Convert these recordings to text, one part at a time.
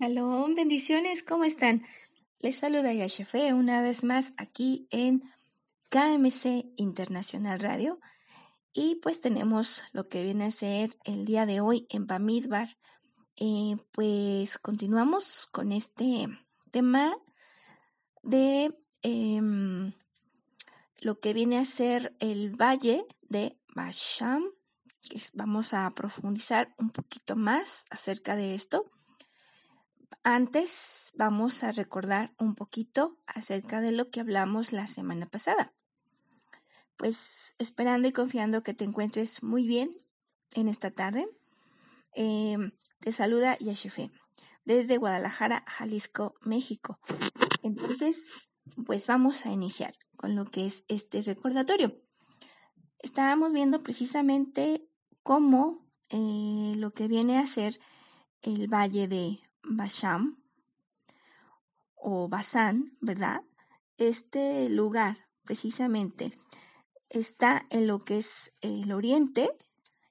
Shalom, bendiciones, ¿cómo están? Les saluda Yashefe una vez más aquí en KMC Internacional Radio. Y pues tenemos lo que viene a ser el día de hoy en Bamidbar. Eh, pues continuamos con este tema de em, lo que viene a ser el valle de Basham. Vamos a profundizar un poquito más acerca de esto. Antes vamos a recordar un poquito acerca de lo que hablamos la semana pasada. Pues esperando y confiando que te encuentres muy bien en esta tarde. Em, te saluda Yashefe desde Guadalajara, Jalisco, México. Entonces, pues vamos a iniciar con lo que es este recordatorio. Estábamos viendo precisamente cómo eh, lo que viene a ser el valle de Basham o Basán, ¿verdad? Este lugar precisamente está en lo que es el oriente,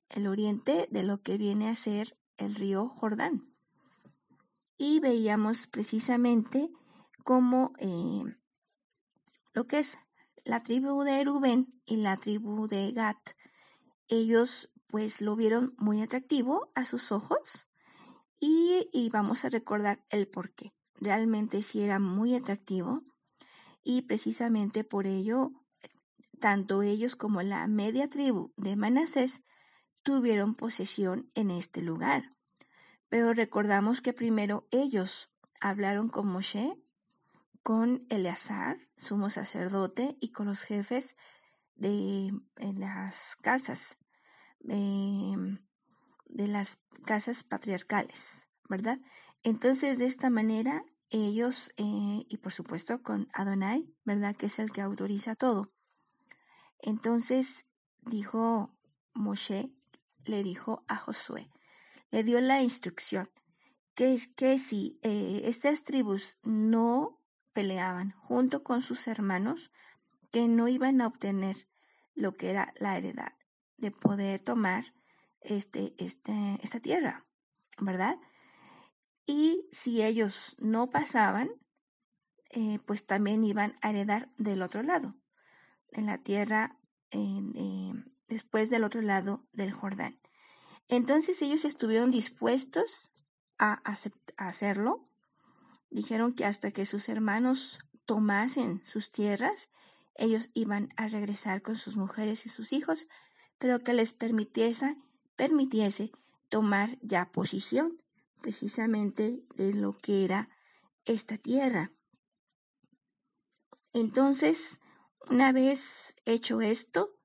el oriente de lo que viene a ser el río Jordán. Y veíamos precisamente cómo eh, lo que es la tribu de Rubén y la tribu de Gat, ellos pues lo vieron muy atractivo a sus ojos y, vamos a recordar el por qué. Realmente sí era muy atractivo y precisamente por ello tanto ellos como la media tribu de Manasés tuvieron posesión en este lugar. Pero recordamos que primero ellos hablaron con Moshe, con Eleazar, sumo sacerdote, y con los jefes de las casas. Em, de las casas patriarcales, ¿verdad? Entonces, de esta manera, ellos, eh, y por supuesto con Adonai, ¿verdad? Que es el que autoriza todo. Entonces, dijo Moshe, le dijo a Josué, le dio la instrucción que es que si eh, estas tribus no peleaban junto con sus hermanos, que no iban a obtener lo que era la heredad de poder tomar este, este, esta tierra, ¿verdad? Y si ellos no pasaban, eh, pues también iban a heredar del otro lado, en la tierra eh, después del otro lado del Jordán. Entonces ellos estuvieron dispuestos a, a hacerlo. Dijeron que hasta que sus hermanos tomasen sus tierras, ellos iban a regresar con sus mujeres y sus hijos, pero que les permitiese permitiese tomar ya posición precisamente de lo que era esta tierra. Entonces, una vez hecho esto,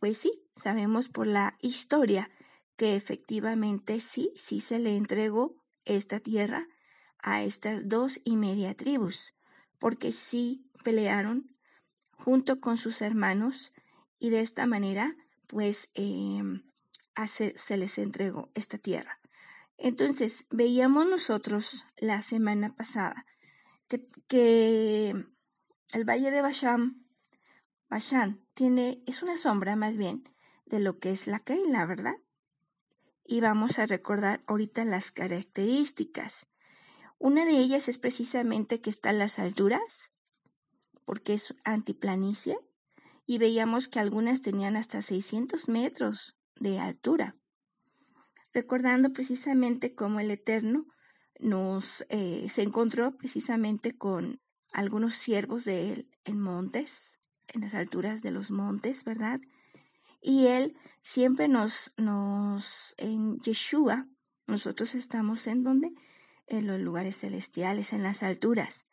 pues sí, sabemos por la historia que efectivamente sí, sí se le entregó esta tierra a estas dos y media tribus, porque sí pelearon junto con sus hermanos y de esta manera, pues eh, se les entregó esta tierra. Entonces, veíamos nosotros la semana pasada que, el valle de Basham, Bashan, tiene, es una sombra más bien de lo que es la Keila, ¿verdad? Y vamos a recordar ahorita las características. Una de ellas es precisamente que está en las alturas, porque es antiplanicie, y veíamos que algunas tenían hasta 600 metros de altura, recordando precisamente cómo el Eterno nos eh, se encontró precisamente con algunos siervos de él en montes, en las alturas de los montes, ¿verdad? Y él siempre nos, nos, en Yeshua, nosotros estamos en donde? En los lugares celestiales, en las alturas,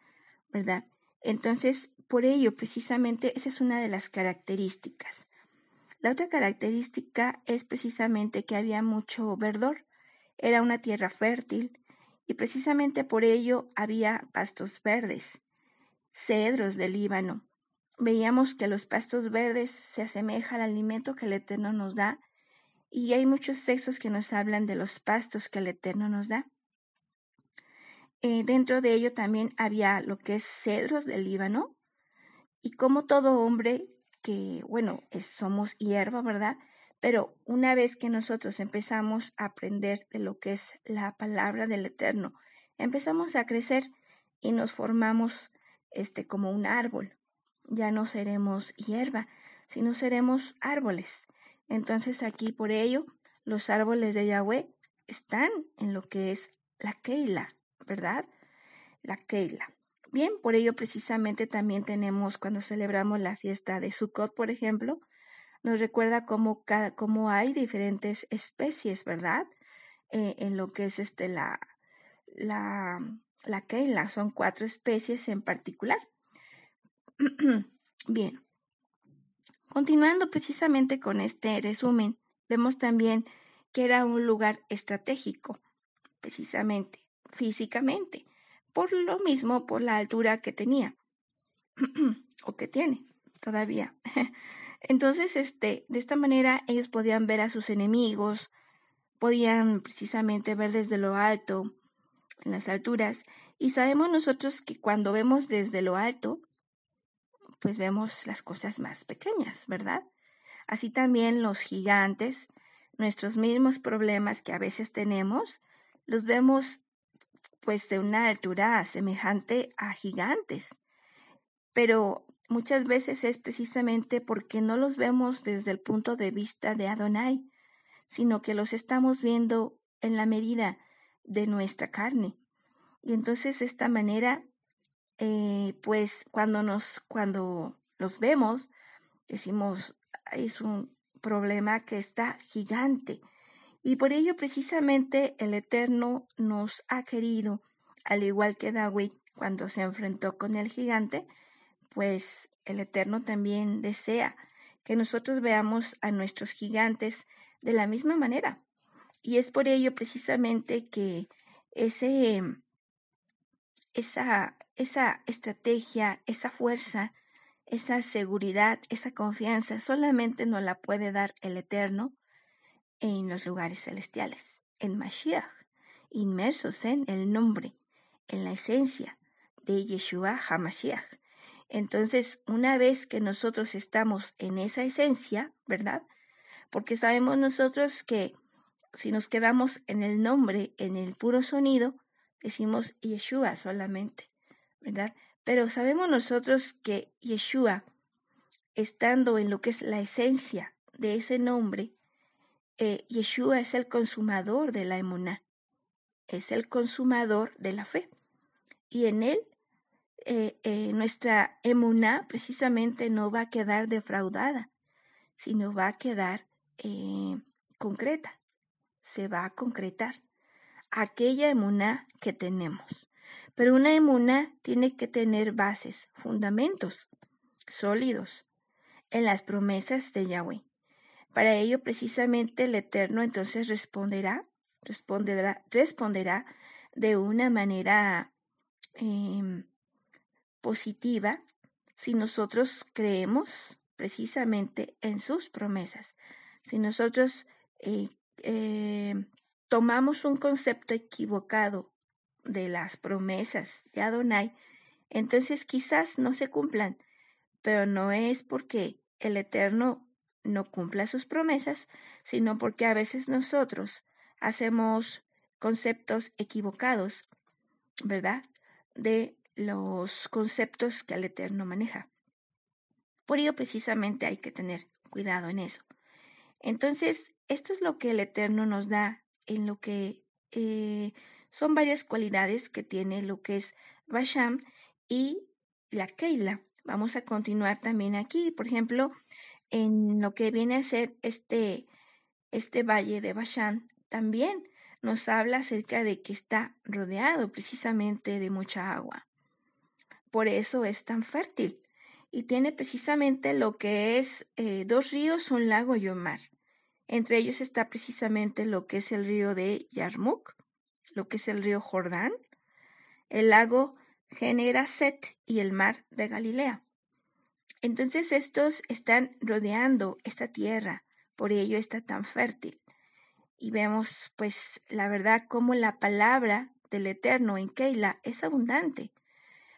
¿verdad? Entonces, por ello, precisamente, esa es una de las características. La otra característica es precisamente que había mucho verdor. Era una tierra fértil y precisamente por ello había pastos verdes, cedros del Líbano. Veíamos que los pastos verdes se asemejan al alimento que el Eterno nos da y hay muchos textos que nos hablan de los pastos que el Eterno nos da. Eh, dentro de ello también había lo que es cedros del Líbano y como todo hombre que, bueno, somos hierba, ¿verdad? Pero una vez que nosotros empezamos a aprender de lo que es la palabra del Eterno, empezamos a crecer y nos formamos este como un árbol. Ya no seremos hierba, sino seremos árboles. Entonces aquí por ello los árboles de Yahweh están en lo que es la Keila, ¿verdad? La Keila. Bien, por ello precisamente también tenemos cuando celebramos la fiesta de Sukkot, por ejemplo, nos recuerda cómo, cada, cómo hay diferentes especies, ¿verdad? Eh, en lo que es este la, la, la Keila, son cuatro especies en particular. Bien, continuando precisamente con este resumen, vemos también que era un lugar estratégico, precisamente, físicamente, por lo mismo, por la altura que tenía, o que tiene todavía. Entonces, este, de esta manera ellos podían ver a sus enemigos, podían precisamente ver desde lo alto, en las alturas, y sabemos nosotros que cuando vemos desde lo alto, pues vemos las cosas más pequeñas, ¿verdad? Así también los gigantes, nuestros mismos problemas que a veces tenemos, los vemos pues de una altura semejante a gigantes. Pero muchas veces es precisamente porque no los vemos desde el punto de vista de Adonai, sino que los estamos viendo en la medida de nuestra carne. Y entonces de esta manera, eh, pues cuando nos, cuando los vemos, decimos, es un problema que está gigante. Y por ello precisamente el Eterno nos ha querido, al igual que David cuando se enfrentó con el gigante, pues el Eterno también desea que nosotros veamos a nuestros gigantes de la misma manera. Y es por ello precisamente que ese, esa, esa estrategia, esa fuerza, esa seguridad, esa confianza, solamente nos la puede dar el Eterno en los lugares celestiales, en Mashiach, inmersos en el nombre, en la esencia de Yeshua HaMashiach. Entonces, una vez que nosotros estamos en esa esencia, ¿verdad? porque sabemos nosotros que si nos quedamos en el nombre, en el puro sonido, decimos Yeshua solamente, ¿verdad? Pero sabemos nosotros que Yeshua, estando en lo que es la esencia de ese nombre, eh, Yeshua es el consumador de la emuná, es el consumador de la fe. Y en él, eh, eh, nuestra emuná precisamente no va a quedar defraudada, sino va a quedar concreta, se va a concretar aquella emuná que tenemos. Pero una emuná tiene que tener bases, fundamentos sólidos en las promesas de Yahweh. Para ello, precisamente, el Eterno entonces responderá, responderá, responderá de una manera em, positiva si nosotros creemos precisamente en sus promesas. Si nosotros eh, eh, tomamos un concepto equivocado de las promesas de Adonai, entonces quizás no se cumplan, pero no es porque el Eterno no cumpla sus promesas, sino porque a veces nosotros hacemos conceptos equivocados, ¿verdad? De los conceptos que el Eterno maneja. Por ello precisamente hay que tener cuidado en eso. Entonces, esto es lo que el Eterno nos da en lo que eh, son varias cualidades que tiene lo que es Basham y la Keila. Vamos a continuar también aquí, por ejemplo, en lo que viene a ser este, este valle de Bashan, también nos habla acerca de que está rodeado precisamente de mucha agua. Por eso es tan fértil y tiene precisamente lo que es eh, dos ríos, un lago y un mar. Entre ellos está precisamente lo que es el río de Yarmuk, lo que es el río Jordán, el lago Generaset y el mar de Galilea. Entonces estos están rodeando esta tierra, por ello está tan fértil. Y vemos pues la verdad como la palabra del Eterno en Keila es abundante,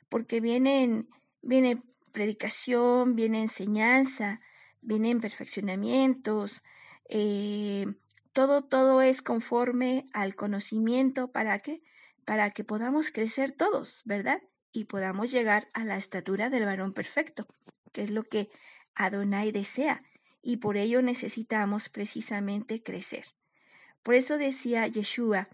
porque vienen, viene predicación, viene enseñanza, vienen perfeccionamientos, eh, todo, todo es conforme al conocimiento. ¿Para qué? para que podamos crecer todos, ¿verdad? Y podamos llegar a la estatura del varón perfecto, que es lo que Adonai desea, y por ello necesitamos precisamente crecer. Por eso decía Yeshua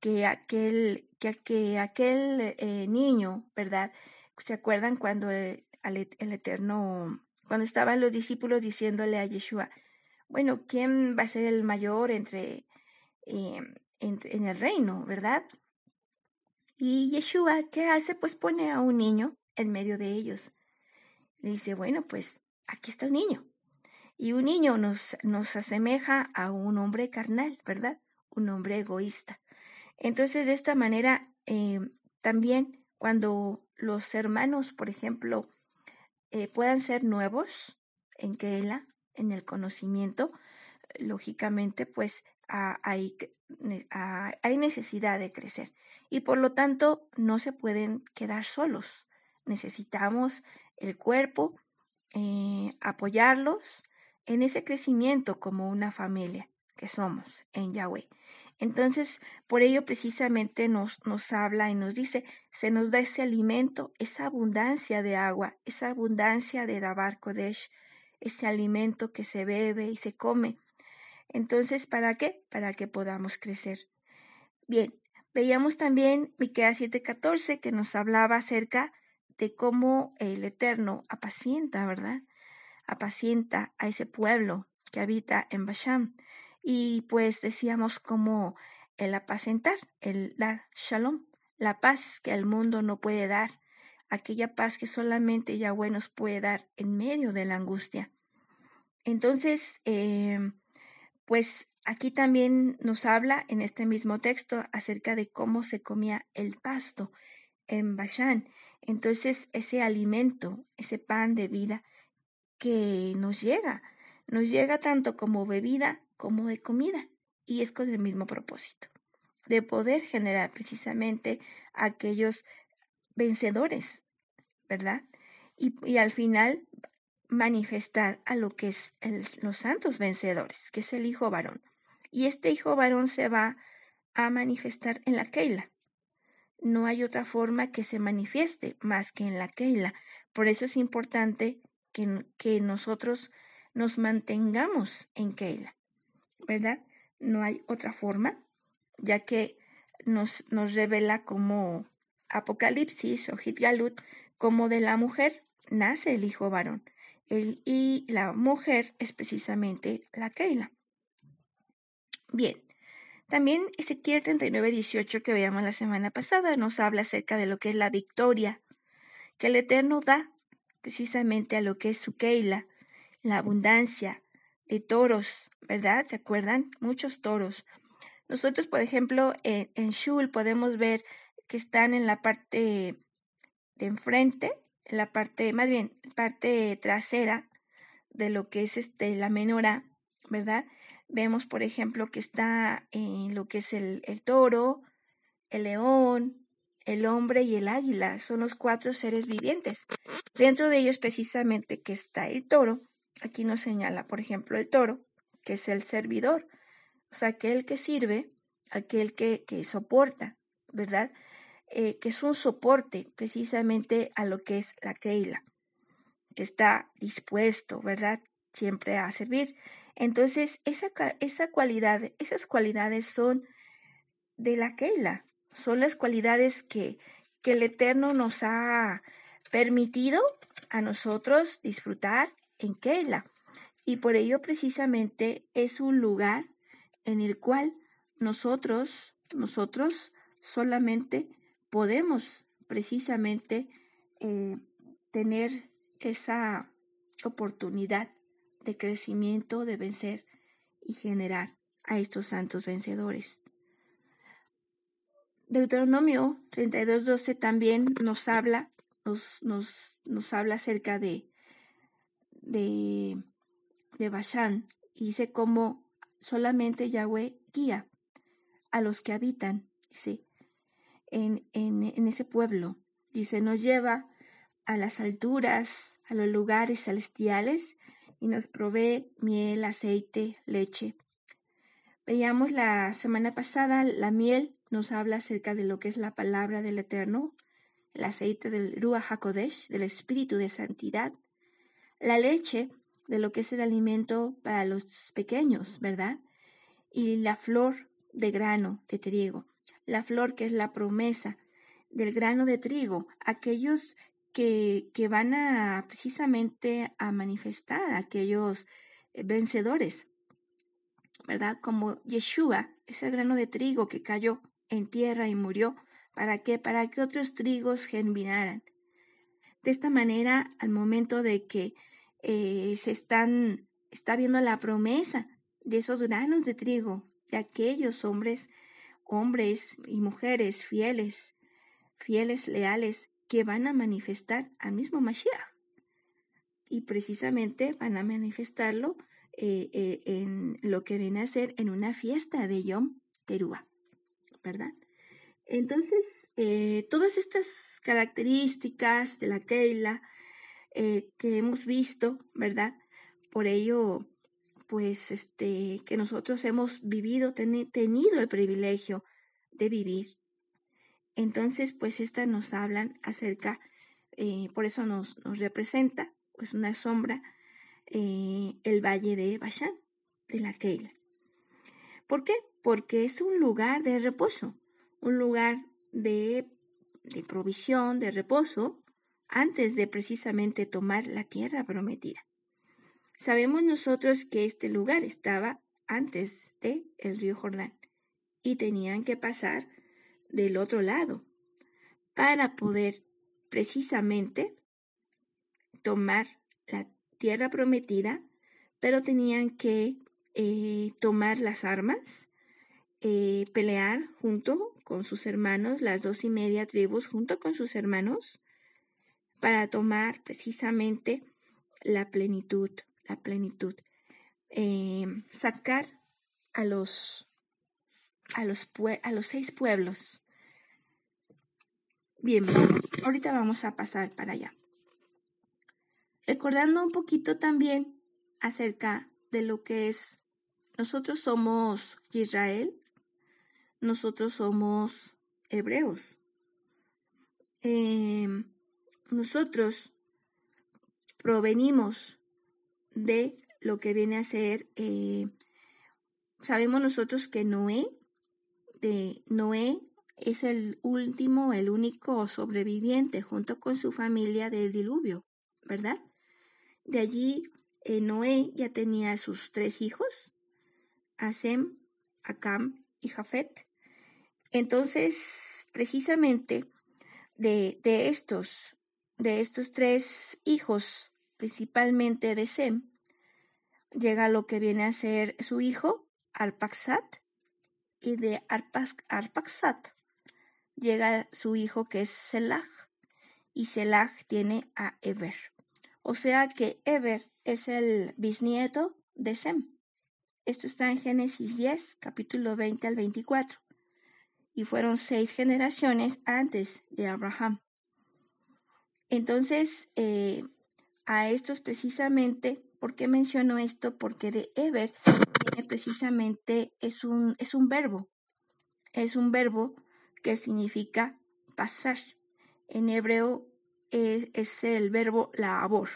que aquel, que, aquel eh, niño, ¿verdad? ¿Se acuerdan cuando el, el Eterno, cuando estaban los discípulos diciéndole a Yeshua, bueno, ¿quién va a ser el mayor entre, em, entre en el reino, verdad? Y Yeshua, ¿qué hace? Pues pone a un niño en medio de ellos. Le dice, bueno, pues aquí está un niño. Y un niño nos, nos asemeja a un hombre carnal, ¿verdad? Un hombre egoísta. Entonces, de esta manera, em, también cuando los hermanos, por ejemplo, eh, puedan ser nuevos en Keila, en el conocimiento, lógicamente, pues hay, hay necesidad de crecer y por lo tanto no se pueden quedar solos. Necesitamos el cuerpo, eh, apoyarlos en ese crecimiento como una familia que somos en Yahweh. Entonces, por ello precisamente nos, nos habla y nos dice, se nos da ese alimento, esa abundancia de agua, esa abundancia de Dabar Kodesh, ese alimento que se bebe y se come. Entonces, ¿para qué? Para que podamos crecer. Bien, veíamos también Miqueas 7:14 que nos hablaba acerca de cómo el Eterno apacienta, ¿verdad? Apacienta a ese pueblo que habita en Basham. Y pues decíamos como el apacentar, el dar shalom, la paz que el mundo no puede dar, aquella paz que solamente Yahweh nos puede dar en medio de la angustia. Entonces, em, pues aquí también nos habla en este mismo texto acerca de cómo se comía el pasto en Bashan. Entonces, ese alimento, ese pan de vida que nos llega, nos llega tanto como bebida como de comida y es con el mismo propósito, de poder generar precisamente aquellos vencedores, ¿verdad? Y, al final manifestar a lo que es los santos vencedores, que es el hijo varón. Y este hijo varón se va a manifestar en la Keila. No hay otra forma que se manifieste más que en la Keila. Por eso es importante que, nosotros nos mantengamos en Keila, ¿verdad? No hay otra forma, ya que nos, nos revela como Apocalipsis o Hitgalut como de la mujer nace el hijo varón. y la mujer es precisamente la Keila. Bien, también Ezequiel 39, 18 que veíamos la semana pasada nos habla acerca de lo que es la victoria que el Eterno da precisamente a lo que es su Keila, la abundancia de toros, ¿verdad? ¿Se acuerdan? Muchos toros. Nosotros, por ejemplo, en, Shul podemos ver que están en la parte de enfrente, en la parte, más bien, parte trasera de lo que es este, la menora, ¿verdad? Vemos, por ejemplo, que está en lo que es el, el toro, el león, el hombre y el águila. Son los cuatro seres vivientes. Dentro de ellos precisamente que está el toro. Aquí nos señala, por ejemplo, el toro, que es el servidor. O sea, aquel que sirve, aquel que, que soporta, ¿verdad? Eh, que es un soporte precisamente a lo que es la Keila, que está dispuesto, ¿verdad? Siempre a servir. Entonces, esa, esa cualidad, esas cualidades son de la Keila, son las cualidades que, que el Eterno nos ha permitido a nosotros disfrutar en Keila. Y por ello precisamente es un lugar en el cual nosotros, nosotros solamente podemos precisamente eh, tener esa oportunidad de crecimiento, de vencer y generar a estos santos vencedores. Deuteronomio 32.12 también nos habla, nos, nos, nos habla acerca de, de, de Bashan y dice cómo solamente Yahweh guía a los que habitan, dice, en, en, ese pueblo. Dice, nos lleva a las alturas, a los lugares celestiales y nos provee miel, aceite, leche. Veíamos la semana pasada la miel nos habla acerca de lo que es la palabra del Eterno, el aceite del Ruach HaKodesh, del Espíritu de Santidad, la leche de lo que es el alimento para los pequeños, ¿verdad? Y la flor de grano de trigo, la flor que es la promesa del grano de trigo, aquellos que, van a precisamente a manifestar, aquellos eh, vencedores, ¿verdad? Como Yeshua es el grano de trigo que cayó en tierra y murió. ¿Para qué? Para que otros trigos germinaran. De esta manera, al momento de que eh, se están, está viendo la promesa de esos granos de trigo, de aquellos hombres, hombres y mujeres fieles, fieles, leales, que van a manifestar al mismo Mashiach. Y precisamente van a manifestarlo eh, eh, en lo que viene a ser en una fiesta de Yom Teruah. ¿verdad? Entonces, eh, todas estas características de la Keila que hemos visto, ¿verdad? Por ello, pues, este, que nosotros hemos vivido, tenido el privilegio de vivir. Entonces, pues, estas nos hablan acerca, eh, por eso nos, nos, representa, pues, una sombra, el valle de Bashan, de la Keila. ¿Por qué? porque es un lugar de reposo, un lugar de, de provisión, de reposo, antes de precisamente tomar la tierra prometida. Sabemos nosotros que este lugar estaba antes de el río Jordán y tenían que pasar del otro lado para poder precisamente tomar la tierra prometida, pero tenían que eh, tomar las armas eh, pelear junto con sus hermanos, las dos y media tribus, junto con sus hermanos, para tomar precisamente la plenitud, la plenitud. Eh, sacar a los, a los, a los seis pueblos. Bien, ahorita vamos a pasar para allá. Recordando un poquito también acerca de lo que es, nosotros somos Israel, nosotros somos hebreos. Em, nosotros provenimos de lo que viene a ser, eh, sabemos nosotros que Noé, de Noé es el último, el único sobreviviente junto con su familia del diluvio, ¿verdad? De allí eh, Noé ya tenía sus tres hijos, Asem, Acam y Jafet. Entonces, precisamente de, de, estos, de estos tres hijos, principalmente de Sem, llega lo que viene a ser su hijo, Arpaxat, y de Arpaxat llega su hijo que es Selah, y Selah tiene a Eber. O sea que Eber es el bisnieto de Sem. Esto está en Génesis 10, capítulo 20 al 24 y fueron seis generaciones antes de Abraham. Entonces, eh, a estos precisamente, ¿por qué menciono esto? Porque de Eber precisamente, es un, es un verbo, es un verbo que significa pasar. En hebreo es, el verbo labor.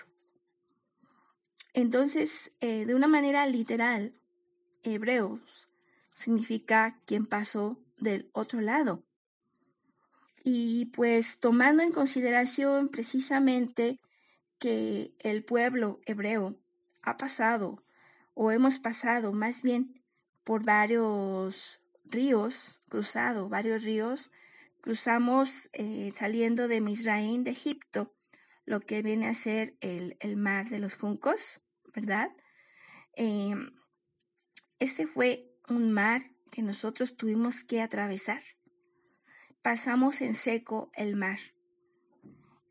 Entonces, eh, de una manera literal, hebreos significa quien pasó del otro lado. Y pues tomando en consideración precisamente que el pueblo hebreo ha pasado o hemos pasado más bien por varios ríos, cruzado varios ríos, cruzamos eh, saliendo de Misraín, de Egipto, lo que viene a ser el, mar de los juncos, ¿verdad? Eh, ese fue un mar que nosotros tuvimos que atravesar. Pasamos en seco el mar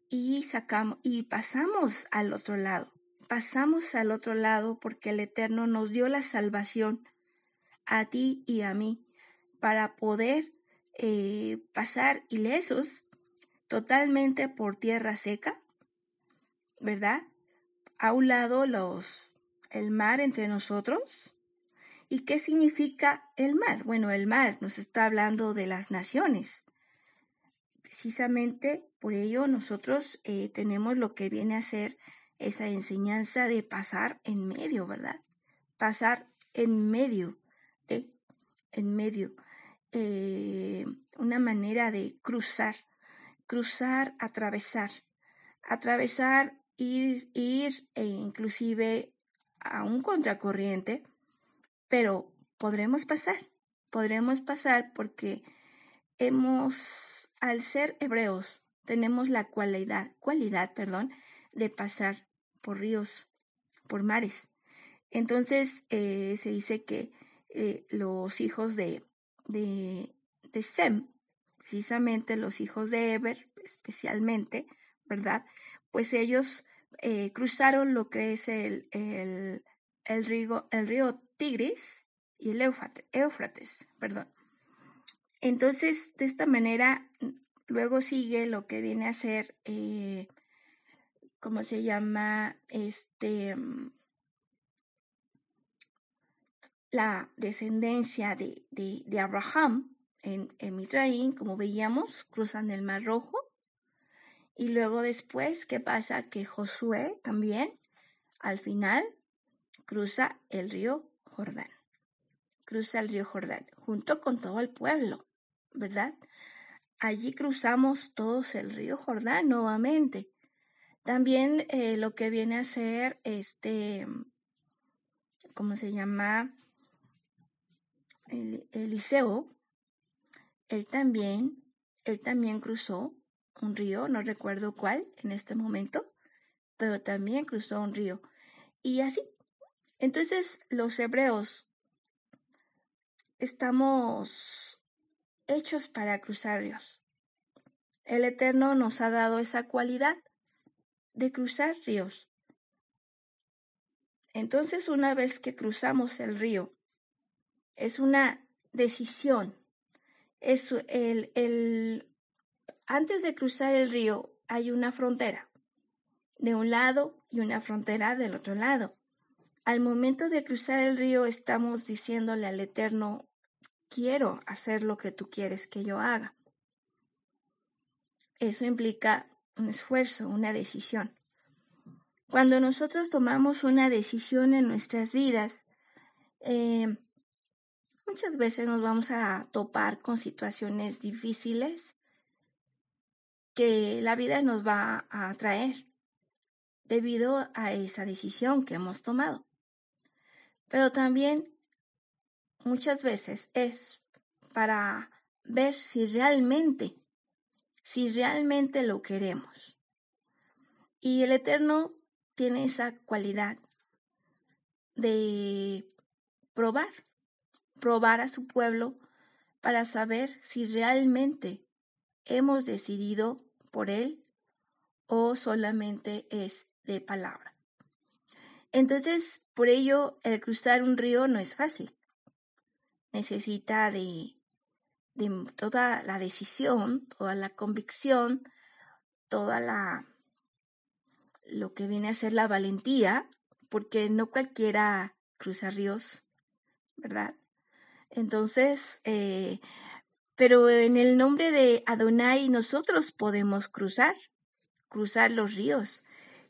y sacamos y pasamos al otro lado. Pasamos al otro lado porque el Eterno nos dio la salvación a ti y a mí para poder eh, pasar ilesos totalmente por tierra seca, ¿verdad? A un lado los el mar entre nosotros ¿Y qué significa el mar? Bueno, el mar nos está hablando de las naciones. Precisamente por ello nosotros eh, tenemos lo que viene a ser esa enseñanza de pasar en medio, ¿verdad? Pasar en medio de, en medio, eh, una manera de cruzar, cruzar, atravesar, atravesar, ir, ir e inclusive a un contracorriente, pero podremos pasar, podremos pasar porque hemos, al ser hebreos, tenemos la cualidad, cualidad, perdón, de pasar por ríos, por mares. Entonces eh, se dice que eh, los hijos de, de, de, Sem, precisamente los hijos de Eber, especialmente, ¿verdad? Pues ellos eh, cruzaron lo que es el, el, el, río, el río Tigris y el Éufrates, perdón. Entonces, de esta manera, luego sigue lo que viene a ser, ¿cómo se llama? Este, mm, la descendencia de, de, Abraham en, en Misraín, como veíamos, cruzan el Mar Rojo. Y luego después, ¿qué pasa? Que Josué también, al final, cruza el río Jordán. Cruza el río Jordán, junto con todo el pueblo, ¿verdad? Allí cruzamos todos el río Jordán nuevamente. También eh, lo que viene a ser este, ¿cómo se llama? Eliseo, él también, él también cruzó un río, no recuerdo cuál en este momento, pero también cruzó un río. Y así. Entonces los hebreos estamos hechos para cruzar ríos. El Eterno nos ha dado esa cualidad de cruzar ríos. Entonces una vez que cruzamos el río, es una decisión. Es el, el, antes de cruzar el río hay una frontera de un lado y una frontera del otro lado. Al momento de cruzar el río estamos diciéndole al Eterno, quiero hacer lo que tú quieres que yo haga. Eso implica un esfuerzo, una decisión. Cuando nosotros tomamos una decisión en nuestras vidas, eh, Muchas veces nos vamos a topar con situaciones difíciles que la vida nos va a traer debido a esa decisión que hemos tomado. Pero también muchas veces es para ver si realmente, si realmente lo queremos. Y el Eterno tiene esa cualidad de probar probar a su pueblo para saber si realmente hemos decidido por él o solamente es de palabra. Entonces, por ello, el cruzar un río no es fácil. Necesita de, toda la decisión, toda la convicción, toda la lo que viene a ser la valentía, porque no cualquiera cruza ríos, ¿verdad? Entonces, eh, pero en el nombre de Adonai nosotros podemos cruzar, cruzar los ríos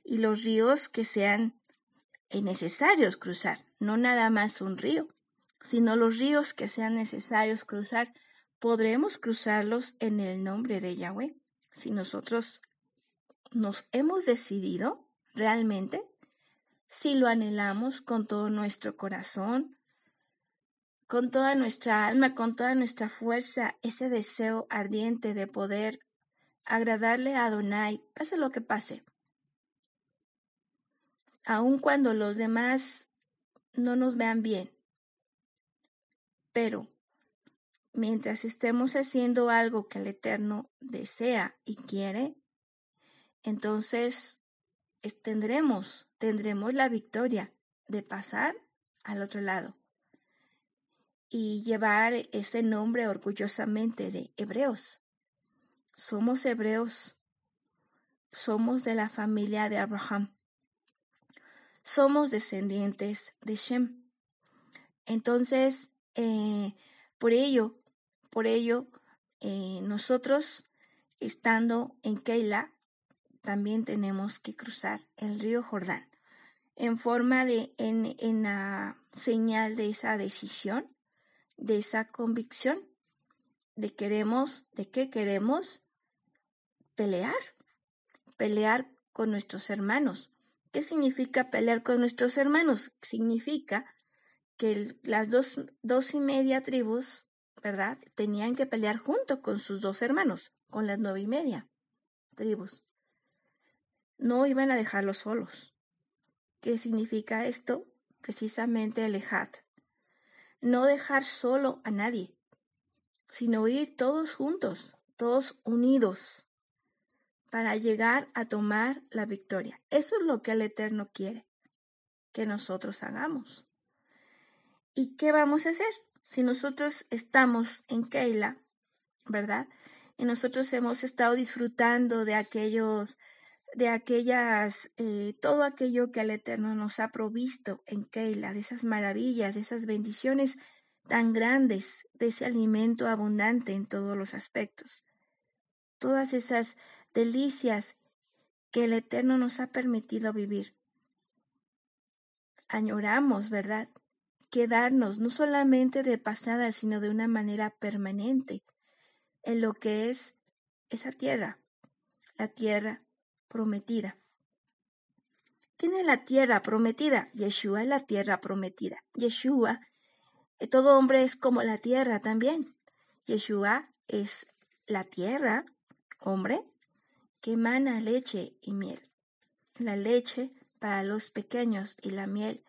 y los ríos que sean necesarios cruzar, no nada más un río, sino los ríos que sean necesarios cruzar, podremos cruzarlos en el nombre de Yahweh. Si nosotros nos hemos decidido realmente, si lo anhelamos con todo nuestro corazón, con toda nuestra alma, con toda nuestra fuerza, ese deseo ardiente de poder agradarle a Adonai, pase lo que pase. Aun cuando los demás no nos vean bien. Pero mientras estemos haciendo algo que el Eterno desea y quiere, entonces tendremos, tendremos la victoria de pasar al otro lado y llevar ese nombre orgullosamente de hebreos. Somos hebreos, somos de la familia de Abraham, somos descendientes de Shem. Entonces, eh, por ello, por ello, eh, nosotros estando en Keila, también tenemos que cruzar el río Jordán en forma de, en, en la señal de esa decisión, de esa convicción de queremos, de qué queremos pelear, pelear con nuestros hermanos. ¿Qué significa pelear con nuestros hermanos? Significa que las dos, dos y media tribus, ¿verdad? Tenían que pelear junto con sus dos hermanos, con las nueve y media tribus. No iban a dejarlos solos. ¿Qué significa esto? Precisamente el. No dejar solo a nadie, sino ir todos juntos, todos unidos, para llegar a tomar la victoria. Eso es lo que el Eterno quiere que nosotros hagamos. ¿Y qué vamos a hacer? Si nosotros estamos en Keila, ¿verdad? Y nosotros hemos estado disfrutando de aquellos de aquellas, eh, todo aquello que el Eterno nos ha provisto en Keila, de esas maravillas, de esas bendiciones tan grandes, de ese alimento abundante en todos los aspectos. Todas esas delicias que el Eterno nos ha permitido vivir. Añoramos, ¿verdad? Quedarnos no solamente de pasada, sino de una manera permanente en lo que es esa tierra, la tierra prometida. ¿Quién es la tierra prometida? Yeshua es la tierra prometida. Yeshua, eh, todo hombre es como la tierra también. Yeshua es la tierra, hombre, que emana leche y miel. La leche para los pequeños y la miel.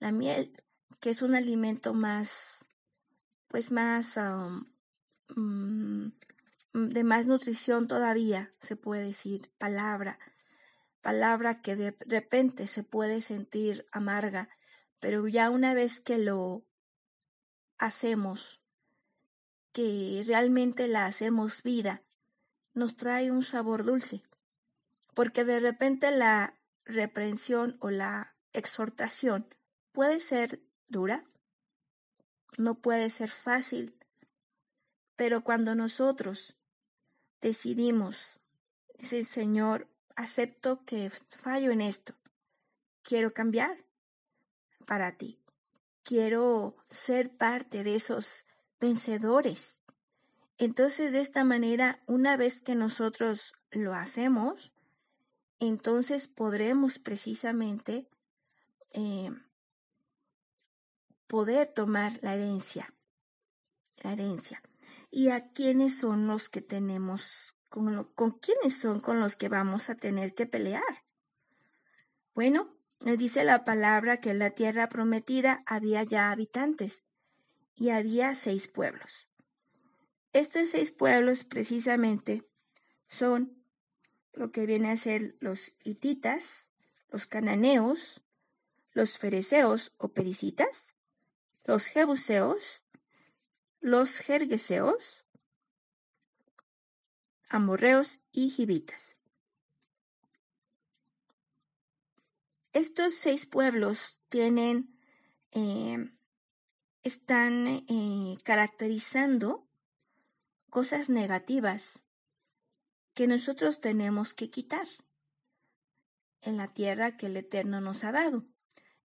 La miel, que es un alimento más, pues más, Mm, de más nutrición todavía, se puede decir, palabra, palabra que de repente se puede sentir amarga, pero ya una vez que lo hacemos, que realmente la hacemos vida, nos trae un sabor dulce, porque de repente la reprensión o la exhortación puede ser dura, no puede ser fácil, pero cuando nosotros decidimos, Señor, acepto que fallo en esto, quiero cambiar para ti, quiero ser parte de esos vencedores. Entonces, de esta manera, una vez que nosotros lo hacemos, entonces podremos precisamente eh, poder tomar la herencia, la herencia y a quiénes son los que tenemos, con, quiénes son con los que vamos a tener que pelear. Bueno, nos dice la palabra que en la tierra prometida había ya habitantes y había seis pueblos. Estos seis pueblos precisamente son lo que viene a ser los hititas, los cananeos, los fereceos o pericitas, los jebuseos, los jergueseos, amorreos y gibitas. Estos seis pueblos tienen, eh, están eh, caracterizando cosas negativas que nosotros tenemos que quitar en la tierra que el Eterno nos ha dado.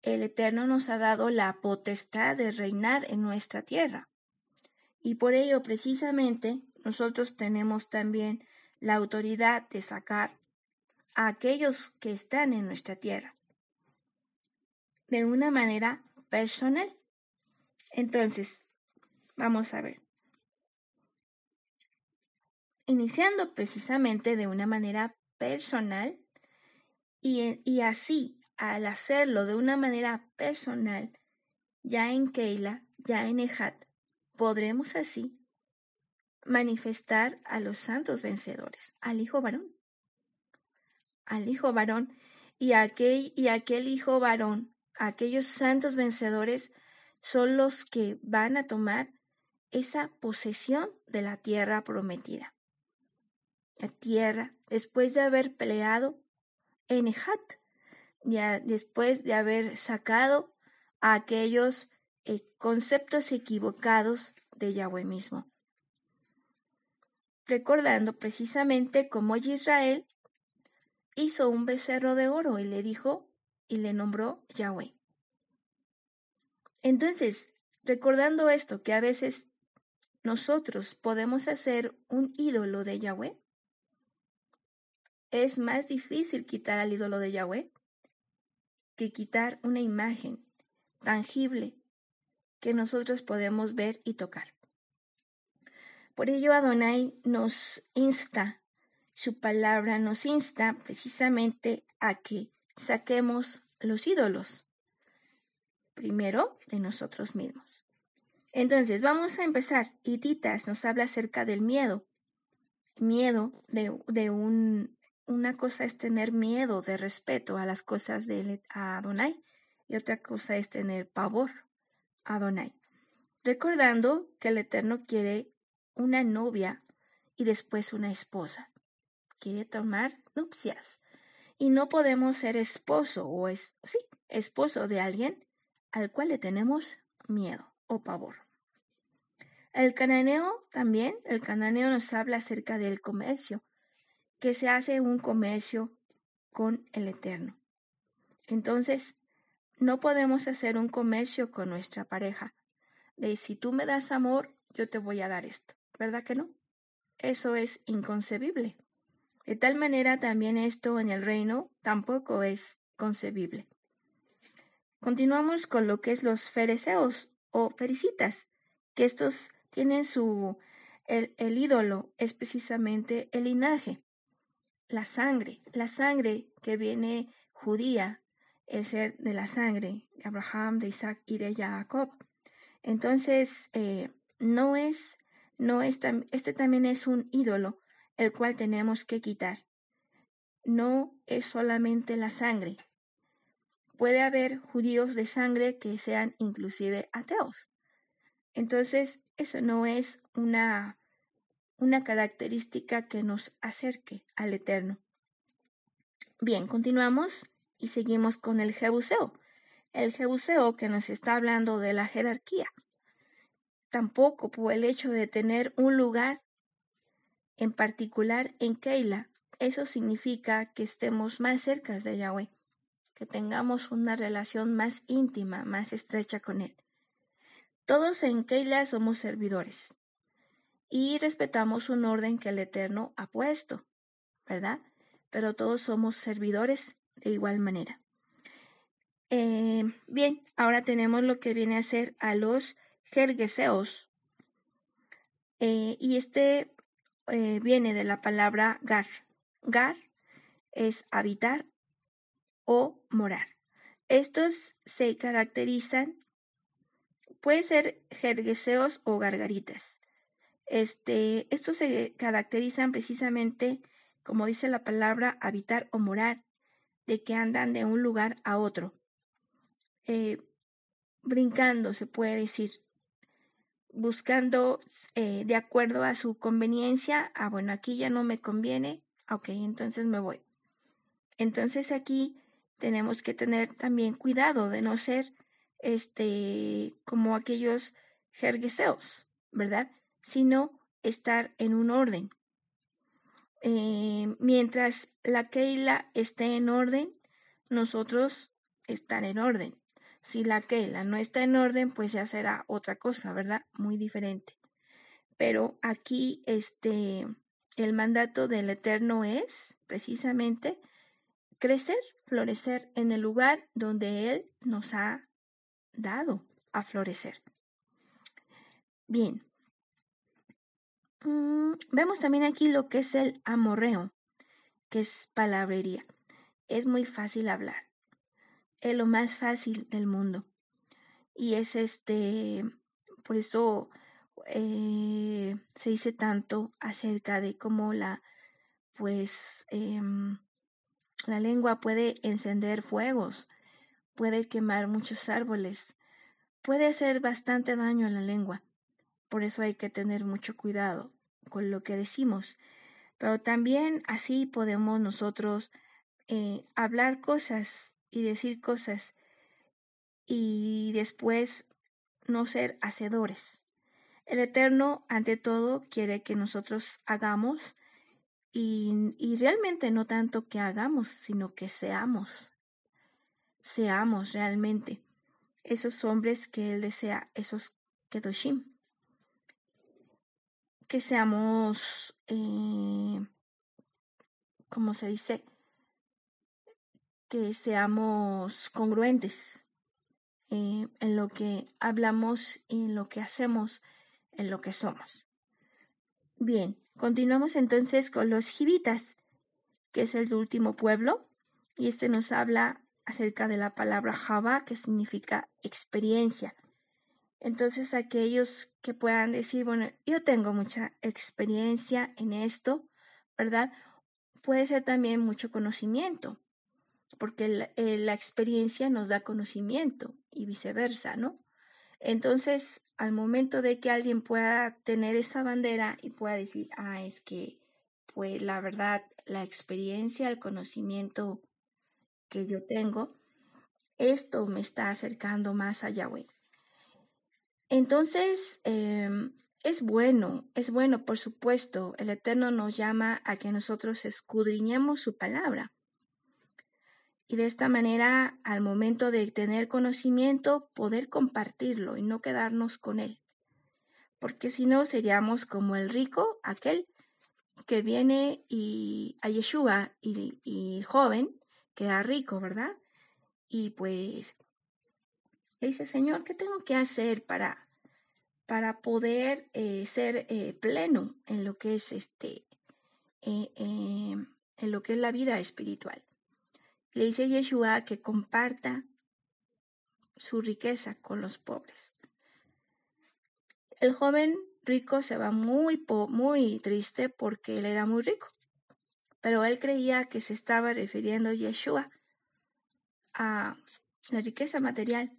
El Eterno nos ha dado la potestad de reinar en nuestra tierra. Y por ello, precisamente, nosotros tenemos también la autoridad de sacar a aquellos que están en nuestra tierra de una manera personal. Entonces, vamos a ver. Iniciando precisamente de una manera personal y, y así, al hacerlo de una manera personal, ya en Keila, ya en Ejat, podremos así manifestar a los santos vencedores, al Hijo varón, al Hijo varón y aquel, y aquel Hijo varón, aquellos santos vencedores son los que van a tomar esa posesión de la tierra prometida. La tierra, después de haber peleado en Ejat, ya después de haber sacado a aquellos eh, conceptos equivocados de Yahweh mismo. Recordando precisamente cómo Israel hizo un becerro de oro y le dijo y le nombró Yahweh. Entonces, recordando esto, que a veces nosotros podemos hacer un ídolo de Yahweh, es más difícil quitar al ídolo de Yahweh que quitar una imagen tangible que nosotros podemos ver y tocar. Por ello Adonai nos insta, su palabra nos insta precisamente a que saquemos los ídolos, primero de nosotros mismos. Entonces, vamos a empezar. Titas nos habla acerca del miedo. Miedo de, de un, una cosa es tener miedo de respeto a las cosas de Adonai y otra cosa es tener pavor a Adonai. Recordando que el Eterno quiere una novia y después una esposa. Quiere tomar nupcias. Y no podemos ser esposo o sí, esposo de alguien al cual le tenemos miedo o pavor. El cananeo también, el cananeo nos habla acerca del comercio, que se hace un comercio con el Eterno. Entonces, no podemos hacer un comercio con nuestra pareja, de si tú me das amor, yo te voy a dar esto, ¿verdad que no? Eso es inconcebible. De tal manera también esto en el reino tampoco es concebible. Continuamos con lo que es los fereceos o fericitas, que estos tienen su, el, el ídolo es precisamente el linaje, la sangre, la sangre que viene judía, el ser de la sangre de Abraham, de Isaac y de Jacob. Entonces, eh, no es, no es, este también es un ídolo, el cual tenemos que quitar. No es solamente la sangre, puede haber judíos de sangre que sean inclusive ateos. Entonces, eso no es una, una característica que nos acerque al Eterno. Bien, continuamos y seguimos con el Jebuseo. El Jebuseo que nos está hablando de la jerarquía. Tampoco por el hecho de tener un lugar en particular en Keila, eso significa que estemos más cerca de Yahweh que tengamos una relación más íntima, más estrecha con Él. Todos en Keila somos servidores y respetamos un orden que el Eterno ha puesto, ¿verdad? Pero todos somos servidores de igual manera. Eh, bien, ahora tenemos lo que viene a ser a los jergeseos. Eh, y este eh, viene de la palabra gar. Gar es habitar o morar. Estos se caracterizan, puede ser jergueseos o gargaritas. Este, estos se caracterizan precisamente, como dice la palabra, habitar o morar, de que andan de un lugar a otro. Eh, brincando, se puede decir, buscando eh, de acuerdo a su conveniencia, ah, bueno, aquí ya no me conviene, ok, entonces me voy. Entonces aquí tenemos que tener también cuidado de no ser este como aquellos jergueseos, ¿verdad? Sino estar en un orden. Eh, mientras la Keila esté en orden, nosotros estar en orden. Si la Keila no está en orden, pues ya será otra cosa, ¿verdad? Muy diferente. Pero aquí este el mandato del Eterno es precisamente crecer, florecer en el lugar donde Él nos ha dado a florecer. Bien. Mm, vemos también aquí lo que es el amorreo, que es palabrería. Es muy fácil hablar. Es lo más fácil del mundo. Y es este, por eso eh, se dice tanto acerca de cómo la, pues, em, la lengua puede encender fuegos, puede quemar muchos árboles, puede hacer bastante daño a la lengua. Por eso hay que tener mucho cuidado con lo que decimos. Pero también así podemos nosotros eh, hablar cosas y decir cosas y después no ser hacedores. El Eterno, ante todo, quiere que nosotros hagamos y, y realmente no tanto que hagamos, sino que seamos. Seamos realmente esos hombres que Él desea, esos Kedoshim. Que seamos, eh, ¿cómo se dice? Que seamos congruentes eh, en lo que hablamos y en lo que hacemos, en lo que somos. Bien, continuamos entonces con los jibitas, que es el último pueblo, y este nos habla acerca de la palabra Java, que significa experiencia. Entonces, aquellos que puedan decir, bueno, yo tengo mucha experiencia en esto, ¿verdad? Puede ser también mucho conocimiento, porque la, eh, la experiencia nos da conocimiento y viceversa, ¿no? Entonces, al momento de que alguien pueda tener esa bandera y pueda decir, ah, es que, pues la verdad, la experiencia, el conocimiento que yo tengo, esto me está acercando más a Yahweh. Entonces, em, es bueno, es bueno, por supuesto, el Eterno nos llama a que nosotros escudriñemos su palabra. Y de esta manera, al momento de tener conocimiento, poder compartirlo y no quedarnos con él. Porque si no, seríamos como el rico, aquel que viene y, a Yeshua y, y el joven, queda rico, ¿verdad? Y pues le dice, Señor, ¿qué tengo que hacer para, para poder eh, ser eh, pleno en lo que es este, eh, en lo que es la vida espiritual? Le dice Yeshua que comparta su riqueza con los pobres. El joven rico se va muy, muy triste porque él era muy rico pero él creía que se estaba refiriendo Yeshua a la riqueza material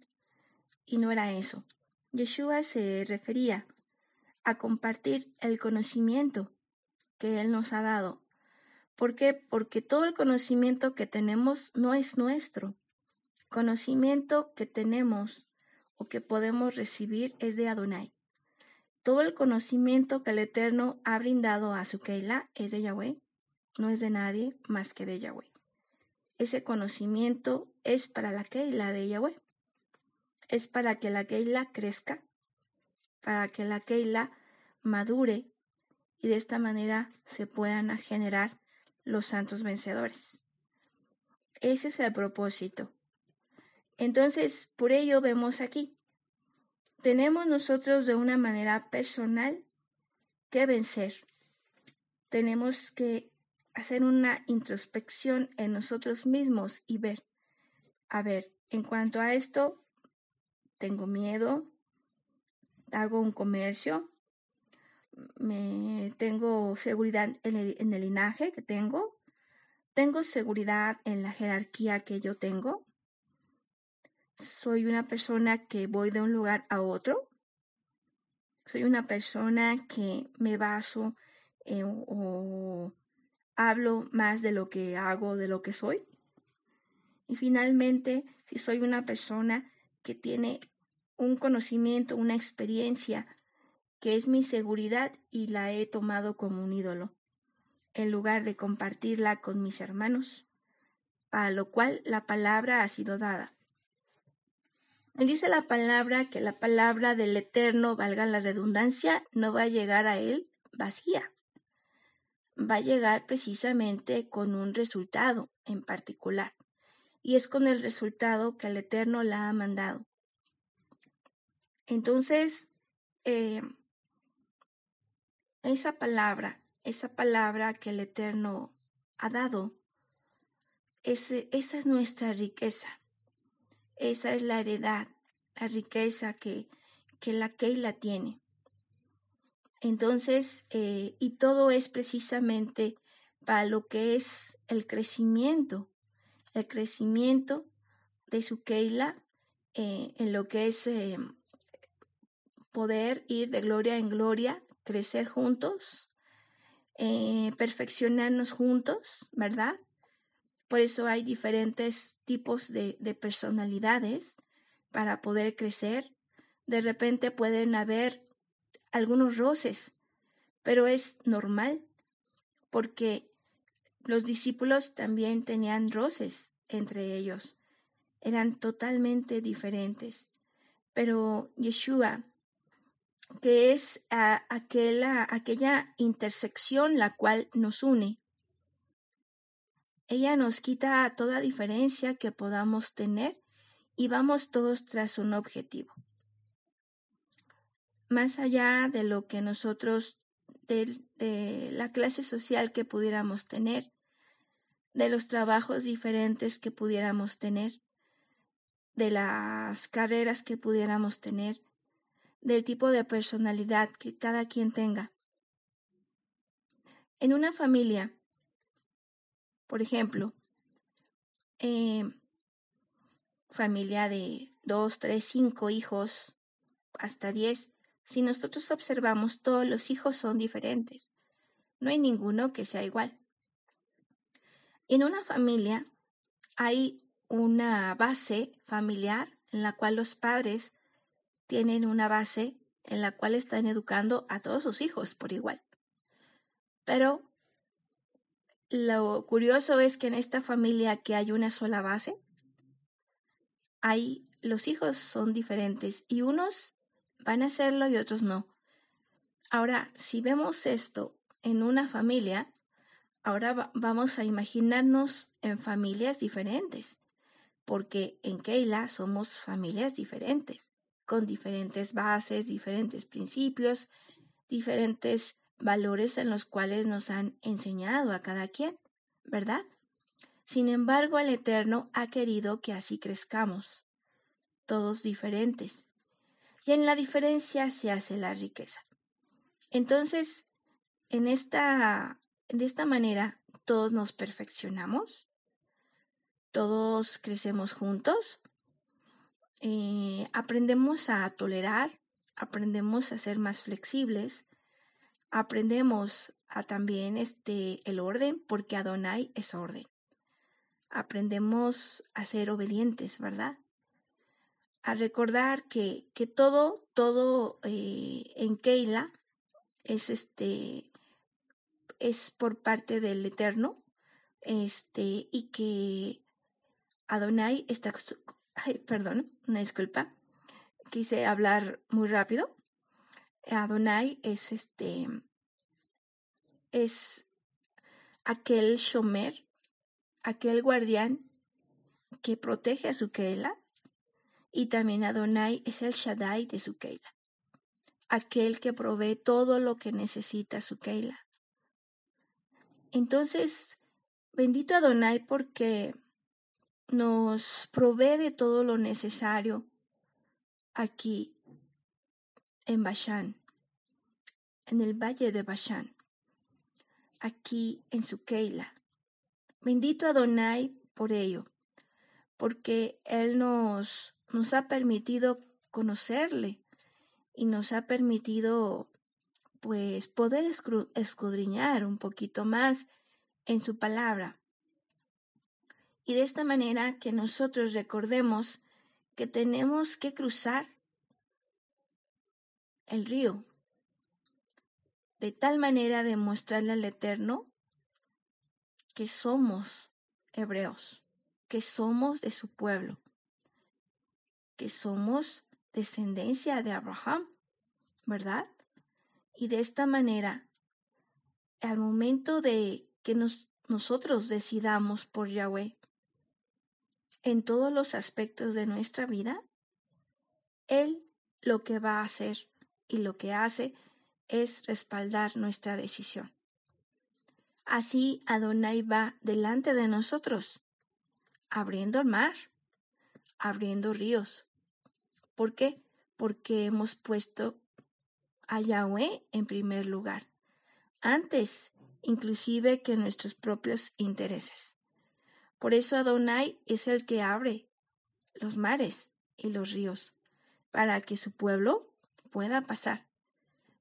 y no era eso. Yeshua se refería a compartir el conocimiento que Él nos ha dado. ¿Por qué? Porque todo el conocimiento que tenemos no es nuestro. Conocimiento que tenemos o que podemos recibir es de Adonai. Todo el conocimiento que el Eterno ha brindado a su Keila es de Yahweh no es de nadie más que de Yahweh. Ese conocimiento es para la Keila de Yahweh. Es para que la Keila crezca, para que la Keila madure y de esta manera se puedan generar los santos vencedores. Ese es el propósito. Entonces, por ello vemos aquí, tenemos nosotros de una manera personal que vencer. Tenemos que hacer una introspección en nosotros mismos y ver, a ver, en cuanto a esto, tengo miedo, hago un comercio, me tengo seguridad en el, en el linaje que tengo, tengo seguridad en la jerarquía que yo tengo, soy una persona que voy de un lugar a otro, soy una persona que me baso o hablo más de lo que hago, de lo que soy. Y finalmente, si soy una persona que tiene un conocimiento, una experiencia, que es mi seguridad y la he tomado como un ídolo, en lugar de compartirla con mis hermanos, para lo cual la palabra ha sido dada. Dice la palabra que la palabra del Eterno, valga la redundancia, no va a llegar a él vacía va a llegar precisamente con un resultado en particular, y es con el resultado que el Eterno la ha mandado. Entonces, eh, esa palabra, esa palabra que el Eterno ha dado, ese, esa es nuestra riqueza, esa es la heredad, la riqueza que, que la Keila tiene. Entonces, eh, y todo es precisamente para lo que es el crecimiento, el crecimiento de su Keila eh, en lo que es poder ir de gloria en gloria, crecer juntos, perfeccionarnos juntos, ¿verdad? Por eso hay diferentes tipos de, de personalidades para poder crecer, de repente pueden haber algunos roces, pero es normal porque los discípulos también tenían roces entre ellos. Eran totalmente diferentes. Pero Yeshua, que es aquella, aquella intersección la cual nos une, ella nos quita toda diferencia que podamos tener y vamos todos tras un objetivo. Más allá de lo que nosotros, de, de la clase social que pudiéramos tener, de los trabajos diferentes que pudiéramos tener, de las carreras que pudiéramos tener, del tipo de personalidad que cada quien tenga. En una familia, por ejemplo, eh, familia de dos, tres, cinco hijos, hasta diez, si nosotros observamos, todos los hijos son diferentes. No hay ninguno que sea igual. En una familia hay una base familiar en la cual los padres tienen una base en la cual están educando a todos sus hijos por igual. Pero lo curioso es que en esta familia que hay una sola base, hay los hijos son diferentes y unos van a hacerlo y otros no. Ahora, si vemos esto en una familia, ahora vamos a imaginarnos en familias diferentes, porque en Keila somos familias diferentes, con diferentes bases, diferentes principios, diferentes valores en los cuales nos han enseñado a cada quien, ¿verdad? Sin embargo, el Eterno ha querido que así crezcamos, todos diferentes, y en la diferencia se hace la riqueza. Entonces, en esta, de esta manera, todos nos perfeccionamos, todos crecemos juntos, eh, aprendemos a tolerar, aprendemos a ser más flexibles, aprendemos a también este, el orden, porque Adonai es orden. Aprendemos a ser obedientes, ¿verdad? A recordar que, que todo, todo eh, en Keila es este es por parte del Eterno, este, y que Adonai está, ay, perdón, una disculpa, quise hablar muy rápido. Adonai es este, es aquel shomer, aquel guardián que protege a su Keila, y también Adonai es el Shaddai de su Keila, aquel que provee todo lo que necesita su Keila. Entonces, bendito Adonai porque nos provee de todo lo necesario aquí en Bashan, en el valle de Bashan, aquí en su Keila. Bendito Adonai por ello, porque Él nos, nos ha permitido conocerle y nos ha permitido pues poder escudriñar un poquito más en su palabra. Y de esta manera que nosotros recordemos que tenemos que cruzar el río, de tal manera de mostrarle al Eterno que somos hebreos, que somos de su pueblo, que somos descendencia de Abraham, ¿verdad? Y de esta manera, al momento de que nosotros decidamos por Yahweh, en todos los aspectos de nuestra vida, Él lo que va a hacer y lo que hace es respaldar nuestra decisión. Así Adonai va delante de nosotros, abriendo el mar, abriendo ríos. ¿Por qué? Porque hemos puesto a Yahweh en primer lugar, antes inclusive que nuestros propios intereses. Por eso Adonai es el que abre los mares y los ríos para que su pueblo pueda pasar.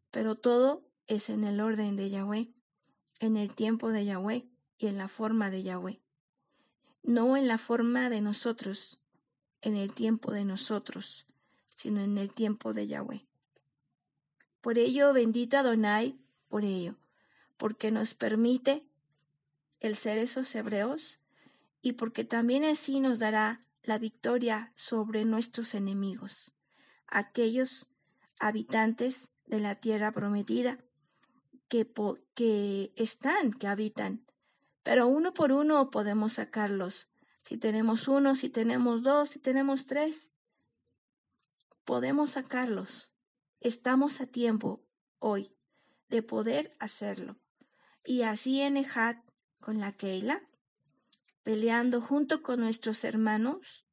Pero todo es en el orden de Yahweh, en el tiempo de Yahweh y en la forma de Yahweh. No en la forma de nosotros, en el tiempo de nosotros, sino en el tiempo de Yahweh. Por ello, bendito Adonai, por ello, porque nos permite el ser esos hebreos y porque también así nos dará la victoria sobre nuestros enemigos, aquellos habitantes de la tierra prometida que, que están, que habitan, pero uno por uno podemos sacarlos. Si tenemos uno, si tenemos dos, si tenemos tres, podemos sacarlos. Estamos a tiempo hoy de poder hacerlo. Y así en Ejat, con la Keila, peleando junto con nuestros hermanos,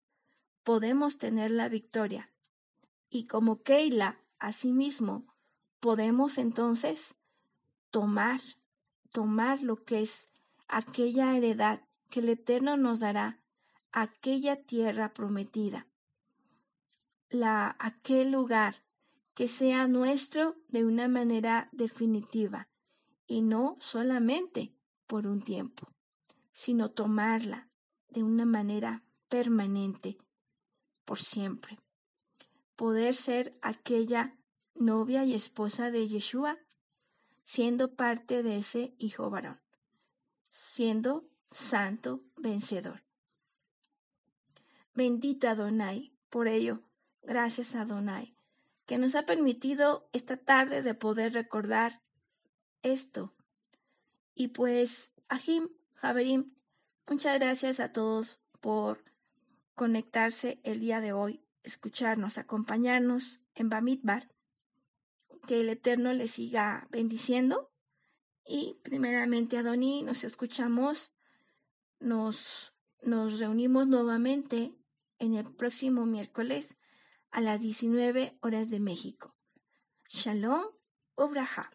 podemos tener la victoria. Y como Keila, asimismo, podemos entonces tomar, tomar lo que es aquella heredad que el Eterno nos dará, aquella tierra prometida, la, aquel lugar que sea nuestro de una manera definitiva y no solamente por un tiempo sino tomarla de una manera permanente, por siempre. Poder ser aquella novia y esposa de Yeshua, siendo parte de ese hijo varón, siendo santo vencedor. Bendito Adonai, por ello, gracias Adonai, que nos ha permitido esta tarde de poder recordar esto. Y pues, Ahim, Javerim, muchas gracias a todos por conectarse el día de hoy, escucharnos, acompañarnos en Bamidbar. Que el Eterno les siga bendiciendo. Y primeramente, Adoní, nos escuchamos, nos, nos reunimos nuevamente en el próximo miércoles a las 19 horas de México. Shalom, Obraha.